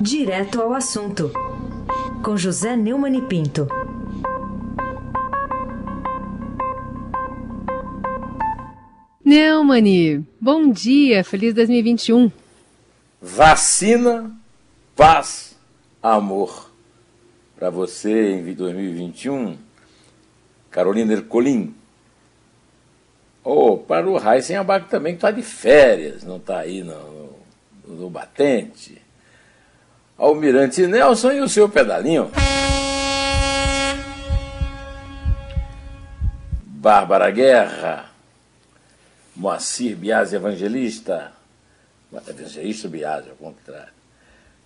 Direto ao assunto, com José Neumann e Pinto. Neumani, bom dia, feliz 2021. Vacina, paz, amor. Para você em 2021, Carolina Ercolim. Ou oh, para o Raíssen Abac também, que está de férias, não está aí no, no, no batente. Almirante Nelson e o seu pedalinho. Bárbara Guerra, Moacir Biasi Evangelista, Evangelista Biasi, ao contrário.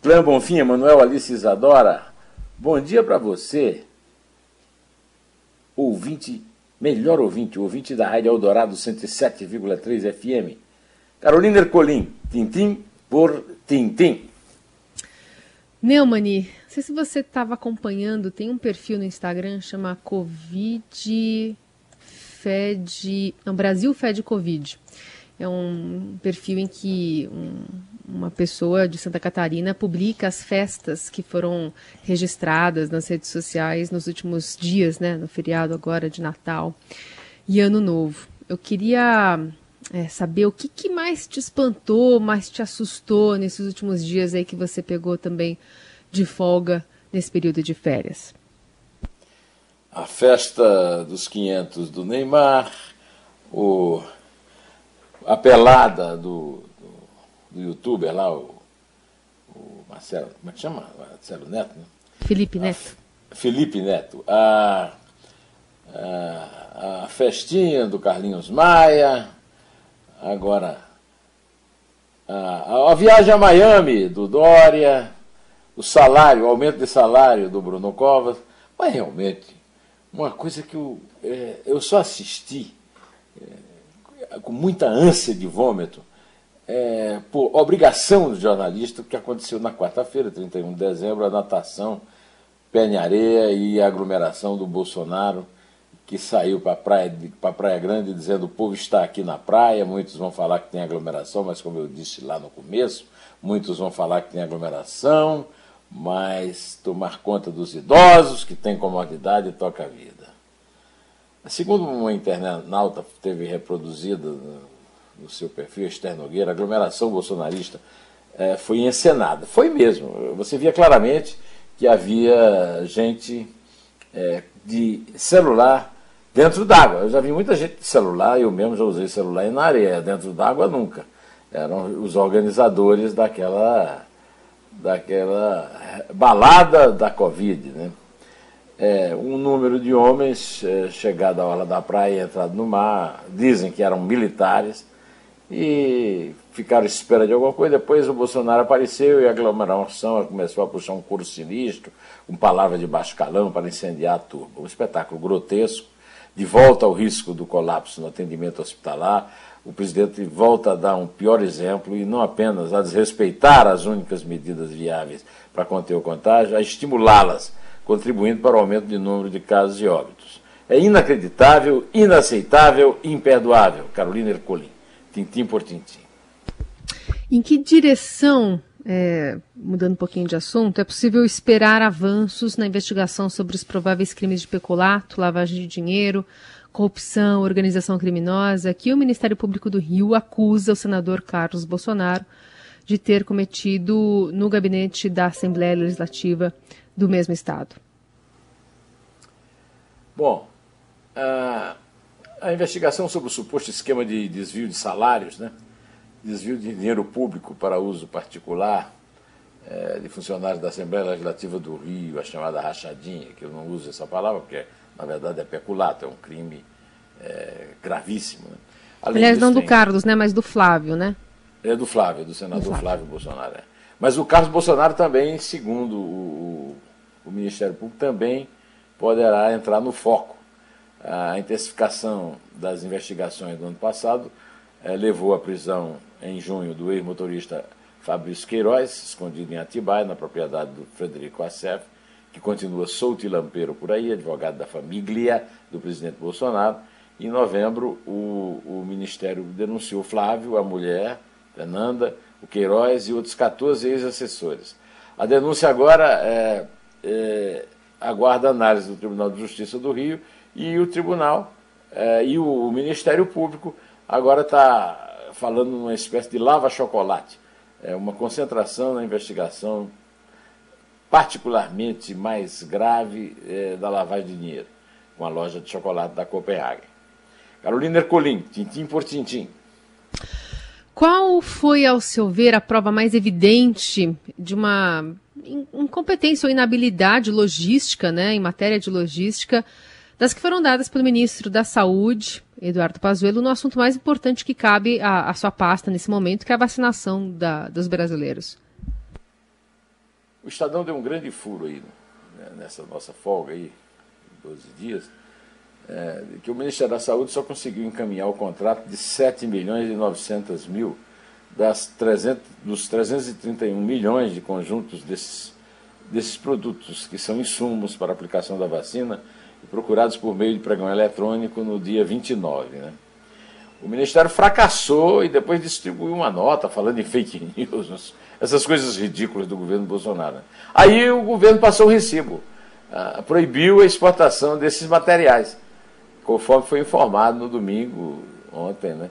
Clã Bonfim, Manuel Alice Isadora, bom dia para você, ouvinte, melhor ouvinte, ouvinte da Rádio Eldorado 107,3 FM. Carolina Ercolim, Tintim por Tintim. Neumani, não sei se você estava acompanhando, tem um perfil no Instagram chama Covid Fed, não, Brasil Fed Covid. É um perfil em que um, uma pessoa de Santa Catarina publica as festas que foram registradas nas redes sociais nos últimos dias, né, no feriado agora de Natal e Ano Novo. Eu queria é, saber o que, que, mais te espantou, mais te assustou nesses últimos dias aí que você pegou também de folga nesse período de férias. A festa dos 500 do Neymar, o, a pelada do, do, do youtuber lá, o, o, Marcelo, como é que chama? Marcelo Neto, né? Felipe Neto. A, Felipe Neto. A, a, a festinha do Carlinhos Maia, Agora, a, a viagem a Miami do Dória, o salário, o aumento de salário do Bruno Covas, mas realmente uma coisa que eu, é, eu só assisti é, com muita ânsia de vômito, é, por obrigação do jornalista, o que aconteceu na quarta-feira, 31 de dezembro, a natação, pé areia e aglomeração do Bolsonaro que saiu para praia, a Praia Grande dizendo o povo está aqui na praia, muitos vão falar que tem aglomeração, mas como eu disse lá no começo, muitos vão falar que tem aglomeração, mas tomar conta dos idosos que têm comodidade e toca a vida. Segundo uma internauta teve reproduzida no seu perfil, Esther Nogueira, a aglomeração bolsonarista é, foi encenada. Foi mesmo. Você via claramente que havia gente é, de celular dentro d'água. Eu já vi muita gente de celular, eu mesmo já usei celular na areia, dentro d'água nunca. Eram os organizadores daquela, daquela balada da Covid. Né? É, um número de homens é, chegado à hora da praia, entrado no mar, dizem que eram militares, e ficaram à espera de alguma coisa. Depois o Bolsonaro apareceu e a aglomeração começou a puxar um curso sinistro, com palavras de baixo calão para incendiar a turma. Um espetáculo grotesco de volta ao risco do colapso no atendimento hospitalar, o presidente volta a dar um pior exemplo e não apenas a desrespeitar as únicas medidas viáveis para conter o contágio, a estimulá-las, contribuindo para o aumento de número de casos e óbitos. É inacreditável, inaceitável, imperdoável. Carolina Ercolim, tintim por tintim. Em que direção é, mudando um pouquinho de assunto, é possível esperar avanços na investigação sobre os prováveis crimes de peculato, lavagem de dinheiro, corrupção, organização criminosa, que o Ministério Público do Rio acusa o senador Carlos Bolsonaro de ter cometido no gabinete da Assembleia Legislativa do mesmo Estado. Bom, a, a investigação sobre o suposto esquema de desvio de salários, né? Desvio de dinheiro público para uso particular é, de funcionários da Assembleia Legislativa do Rio, a chamada rachadinha, que eu não uso essa palavra, porque na verdade é peculato, é um crime é, gravíssimo. Né? Aliás, não do Carlos, né, mas do Flávio, né? É do Flávio, do senador do Flávio. Flávio. Bolsonaro. É. Mas o Carlos Bolsonaro também, segundo o, o, o Ministério Público, também poderá entrar no foco. A intensificação das investigações do ano passado é, levou à prisão em junho do ex-motorista Fabrício Queiroz, escondido em Atibaia, na propriedade do Frederico Assef, que continua solto e lampeiro por aí, advogado da família do presidente Bolsonaro. Em novembro, o, o Ministério denunciou Flávio, a mulher, Fernanda, o Queiroz e outros 14 ex-assessores. A denúncia agora é, é, aguarda análise do Tribunal de Justiça do Rio e o Tribunal é, e o, o, Ministério Público agora está falando numa espécie de lava-chocolate, é uma concentração na investigação particularmente mais grave é, da lavagem de dinheiro, com a loja de chocolate da Copenhague. Carolina Ercolim, tintim por tintim. Qual foi, ao seu ver, a prova mais evidente de uma incompetência ou inabilidade logística, né, em matéria de logística, das que foram dadas pelo ministro da Saúde, Eduardo Pazuello, no assunto mais importante que cabe à, à sua pasta nesse momento, que é a vacinação da, dos brasileiros? O Estadão deu um grande furo aí, né, nessa nossa folga aí, 12 dias, é, que o Ministério da Saúde só conseguiu encaminhar o contrato de 7 milhões e 900 mil das 300, dos 331 milhões de conjuntos desses, desses produtos, que são insumos para aplicação da vacina, procurados por meio de pregão eletrônico no dia 29. Né? O Ministério fracassou e depois distribuiu uma nota falando em fake news, essas coisas ridículas do governo Bolsonaro. Aí o governo passou o recibo, ah, proibiu a exportação desses materiais conforme foi informado no domingo, ontem, né?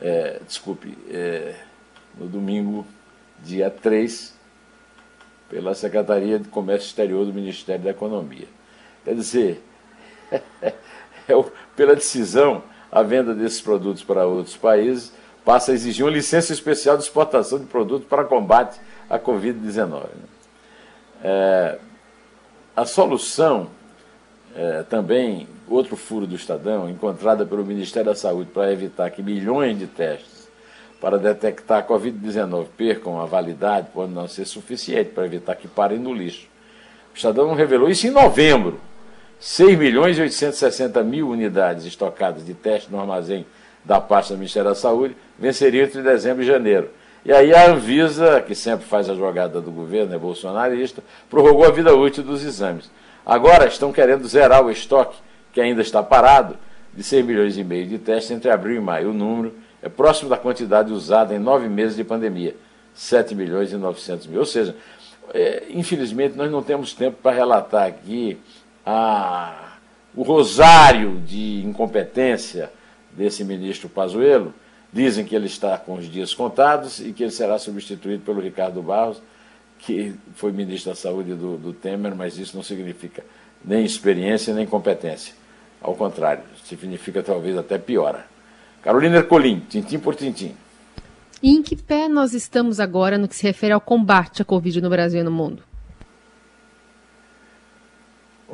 É, desculpe, é, no domingo, dia 3, pela Secretaria de Comércio Exterior do Ministério da Economia. Quer dizer, é o, pela decisão, a venda desses produtos para outros países passa a exigir uma licença especial de exportação de produtos para combate à Covid-19. Né? É, a solução é, também outro furo do Estadão, encontrada pelo Ministério da Saúde para evitar que milhões de testes para detectar a Covid-19 percam a validade, pode não ser suficiente para evitar que parem no lixo. O Estadão revelou isso em novembro. 6 milhões e 860 mil unidades estocadas de teste no armazém da pasta do Ministério da Saúde venceriam entre dezembro e janeiro. E aí a Anvisa, que sempre faz a jogada do governo, é bolsonarista, prorrogou a vida útil dos exames. Agora estão querendo zerar o estoque, que ainda está parado, de 6 milhões e meio de testes entre abril e maio. O número é próximo da quantidade usada em nove meses de pandemia, 7 milhões e 900 mil. Ou seja, é, infelizmente nós não temos tempo para relatar aqui a, o rosário de incompetência desse ministro Pazuello. Dizem que ele está com os dias contados e que ele será substituído pelo Ricardo Barros que foi ministro da Saúde do, do Temer, mas isso não significa nem experiência nem competência. Ao contrário, significa talvez até piora. Carolina Ercolim, tintim por tintim. E em que pé nós estamos agora no que se refere ao combate à Covid no Brasil e no mundo?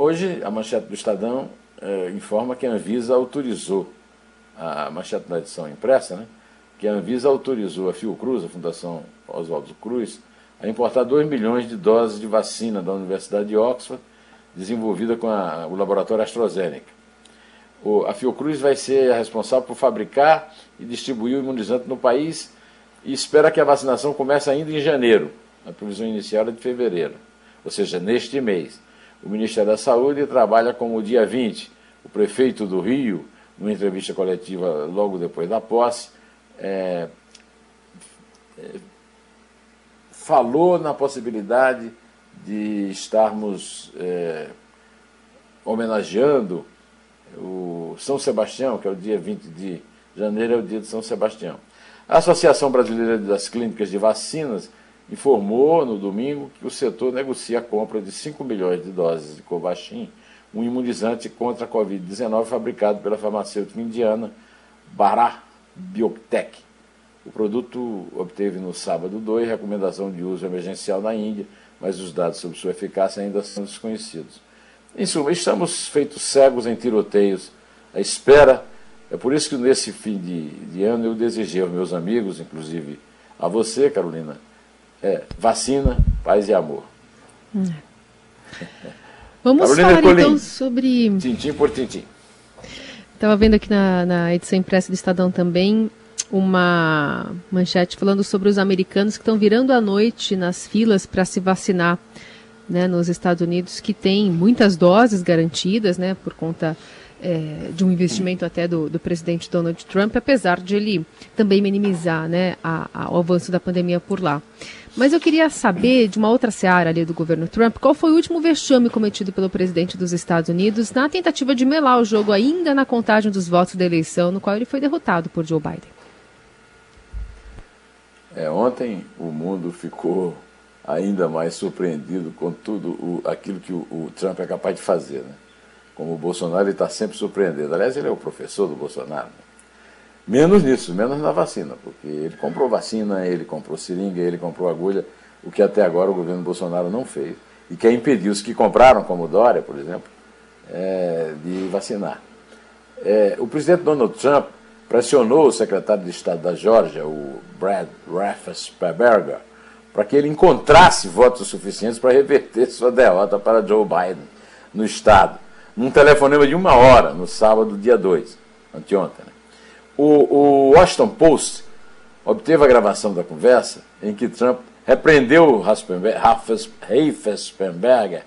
Hoje, a manchete do Estadão eh, informa que a Anvisa autorizou, a manchete da edição impressa, né, que a Anvisa autorizou a Fiocruz, a Fundação Oswaldo Cruz, a importar 2 milhões de doses de vacina da Universidade de Oxford, desenvolvida com a, o laboratório AstraZeneca. O, a Fiocruz vai ser a responsável por fabricar e distribuir o imunizante no país e espera que a vacinação comece ainda em janeiro. A previsão inicial é de fevereiro, ou seja, neste mês. O Ministério da Saúde trabalha com o dia 20. O prefeito do Rio, numa entrevista coletiva logo depois da posse, é, é, falou na possibilidade de estarmos é, homenageando o São Sebastião, que é o dia 20 de janeiro, é o dia de São Sebastião. A Associação Brasileira das Clínicas de Vacinas informou no domingo que o setor negocia a compra de 5 milhões de doses de Covaxin, um imunizante contra a Covid-19 fabricado pela farmacêutica indiana Bharat Biotech. O produto obteve no sábado 2 recomendação de uso emergencial na Índia, mas os dados sobre sua eficácia ainda são desconhecidos. Em suma, estamos feitos cegos em tiroteios à espera. É por isso que nesse fim de, de ano eu desejei aos meus amigos, inclusive a você, Carolina, é, vacina, paz e amor. Vamos Carolina falar Colim, então sobre. Tintim por tintim. Estava vendo aqui na, na edição impressa do Estadão também uma manchete falando sobre os americanos que estão virando à noite nas filas para se vacinar né, nos Estados Unidos, que tem muitas doses garantidas, né, por conta é, de um investimento até do, do, presidente Donald Trump, apesar de ele também minimizar né, a, a, o avanço da pandemia por lá. Mas eu queria saber de uma outra seara ali do governo Trump, qual foi o último vexame cometido pelo presidente dos Estados Unidos na tentativa de melar o jogo ainda na contagem dos votos da eleição, no qual ele foi derrotado por Joe Biden. É, ontem o mundo ficou ainda mais surpreendido com tudo o, aquilo que o, o, Trump é capaz de fazer. Né? Como o Bolsonaro está sempre surpreendendo. Aliás, ele é o professor do Bolsonaro. Né? Menos nisso, menos na vacina, porque ele comprou vacina, ele comprou seringa, ele comprou agulha, o que até agora o governo Bolsonaro não fez. E quer impedir os que compraram, como Dória, por exemplo, é, de vacinar. É, o presidente Donald Trump pressionou o secretário de Estado da Geórgia, o Brad Raffensperger, para que ele encontrasse votos suficientes para reverter sua derrota para Joe Biden no Estado, num telefonema de uma hora, no sábado, dia 2, anteontem. Né? O, o Washington Post obteve a gravação da conversa em que Trump repreendeu Raffensperger,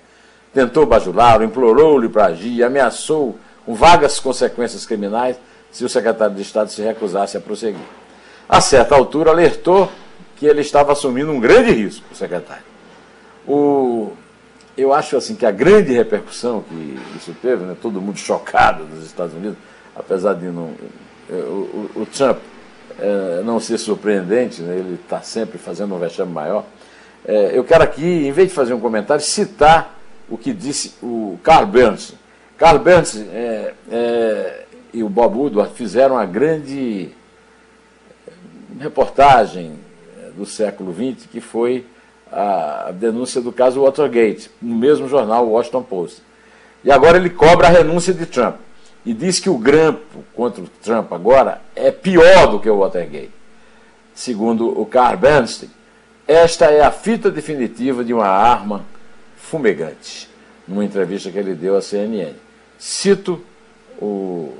tentou bajulá-lo, implorou-lhe para agir, ameaçou com vagas consequências criminais se o secretário de Estado se recusasse a prosseguir. A certa altura, alertou que ele estava assumindo um grande risco, o secretário. O, eu acho assim que a grande repercussão que isso teve, né, todo mundo chocado nos Estados Unidos, apesar de não o, o, Trump é, não ser surpreendente, né, ele está sempre fazendo um vexame maior. É, eu quero aqui, em vez de fazer um comentário, citar o que disse o Carl Burns. Carl Burns é, é, e o Bob Woodward fizeram a grande reportagem do século XX, que foi a denúncia do caso Watergate, no mesmo jornal, o Washington Post. E agora ele cobra a renúncia de Trump e diz que o grampo contra o Trump agora é pior do que o Watergate. Segundo o Carl Bernstein, esta é a fita definitiva de uma arma fumegante, numa entrevista que ele deu à CNN. Cito o.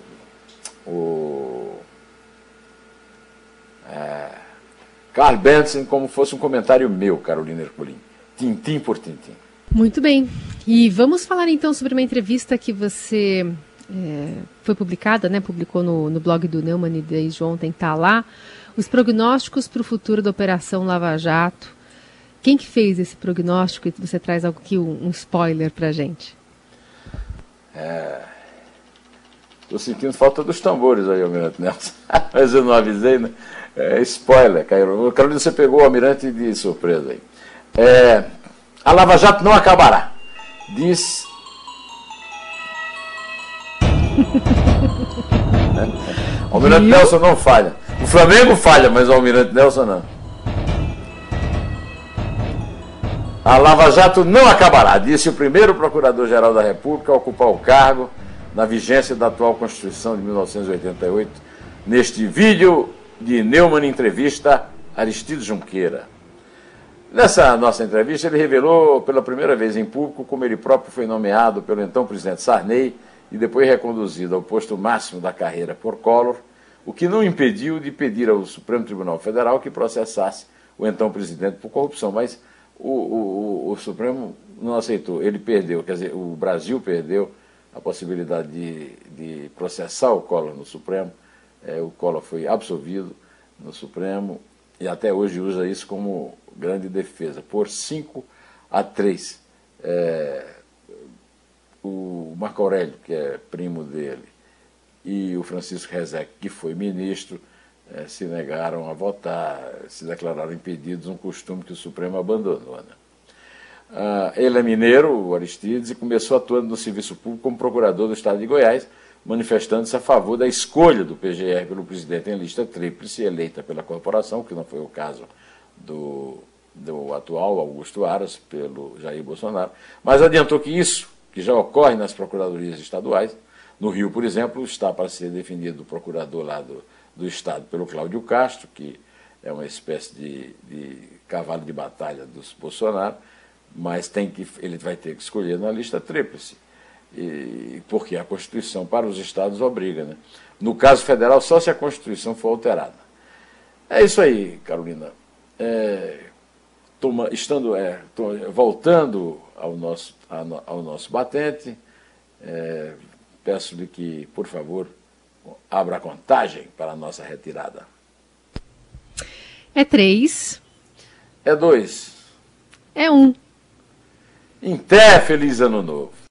o é, Carl Bernstein como fosse um comentário meu, Carolina Ercolim. Tintim por tintim. Muito bem. E vamos falar então sobre uma entrevista que você é, foi publicada, né, publicou no, no blog do Neumann desde ontem, está lá, os prognósticos para o futuro da Operação Lava Jato. Quem que fez esse prognóstico? Você traz algo aqui, um, um spoiler para gente. Estou é, sentindo falta dos tambores aí, Almirante Nelson. Mas eu não avisei, né? É, spoiler, Cairo. Carolina, você pegou o Almirante de surpresa aí. É, a Lava Jato não acabará, diz o Almirante Nelson não falha. O Flamengo falha, mas o Almirante Nelson não. A Lava Jato não acabará, disse o primeiro Procurador-Geral da República a ocupar o cargo na vigência da atual Constituição de 1988, neste vídeo de Neumann Entrevista Aristides Junqueira. Nessa nossa entrevista, ele revelou pela primeira vez em público como ele próprio foi nomeado pelo então presidente Sarney e depois reconduzido ao posto máximo da carreira por Collor, o que não impediu de pedir ao Supremo Tribunal Federal que processasse o então presidente por corrupção. Mas o, o, o Supremo não aceitou, ele perdeu, quer dizer, o Brasil perdeu a possibilidade de, de processar o Collor no Supremo. É, o Collor foi absolvido no Supremo e até hoje usa isso como grande defesa, por 5 a 3. É, o Marco Aurélio, que é primo dele, e o Francisco Rezec, que foi ministro, eh, se negaram a votar, se declararam impedidos, um costume que o Supremo abandonou. Né? Ah, ele é mineiro, o Aristides, e começou atuando no serviço público como procurador do Estado de Goiás, manifestando-se a favor da escolha do PGR pelo presidente em lista tríplice eleita pela corporação, que não foi o caso do, do atual Augusto Aras, pelo Jair Bolsonaro, mas adiantou que isso que já ocorre nas procuradorias estaduais. No Rio, por exemplo, está para ser definido o procurador lá do, do Estado pelo Cláudio Castro, que é uma espécie de, de cavalo de batalha dos Bolsonaro, mas tem que, ele vai ter que escolher na lista tríplice, e, porque a Constituição para os estados obriga. Né? No caso federal, só se a Constituição for alterada. É isso aí, Carolina. É, toma, estando, é, voltando ao nosso, ao nosso batente, é, peço-lhe que, por favor, abra a contagem para a nossa retirada. É três. É dois. É um. Em pé, feliz ano novo.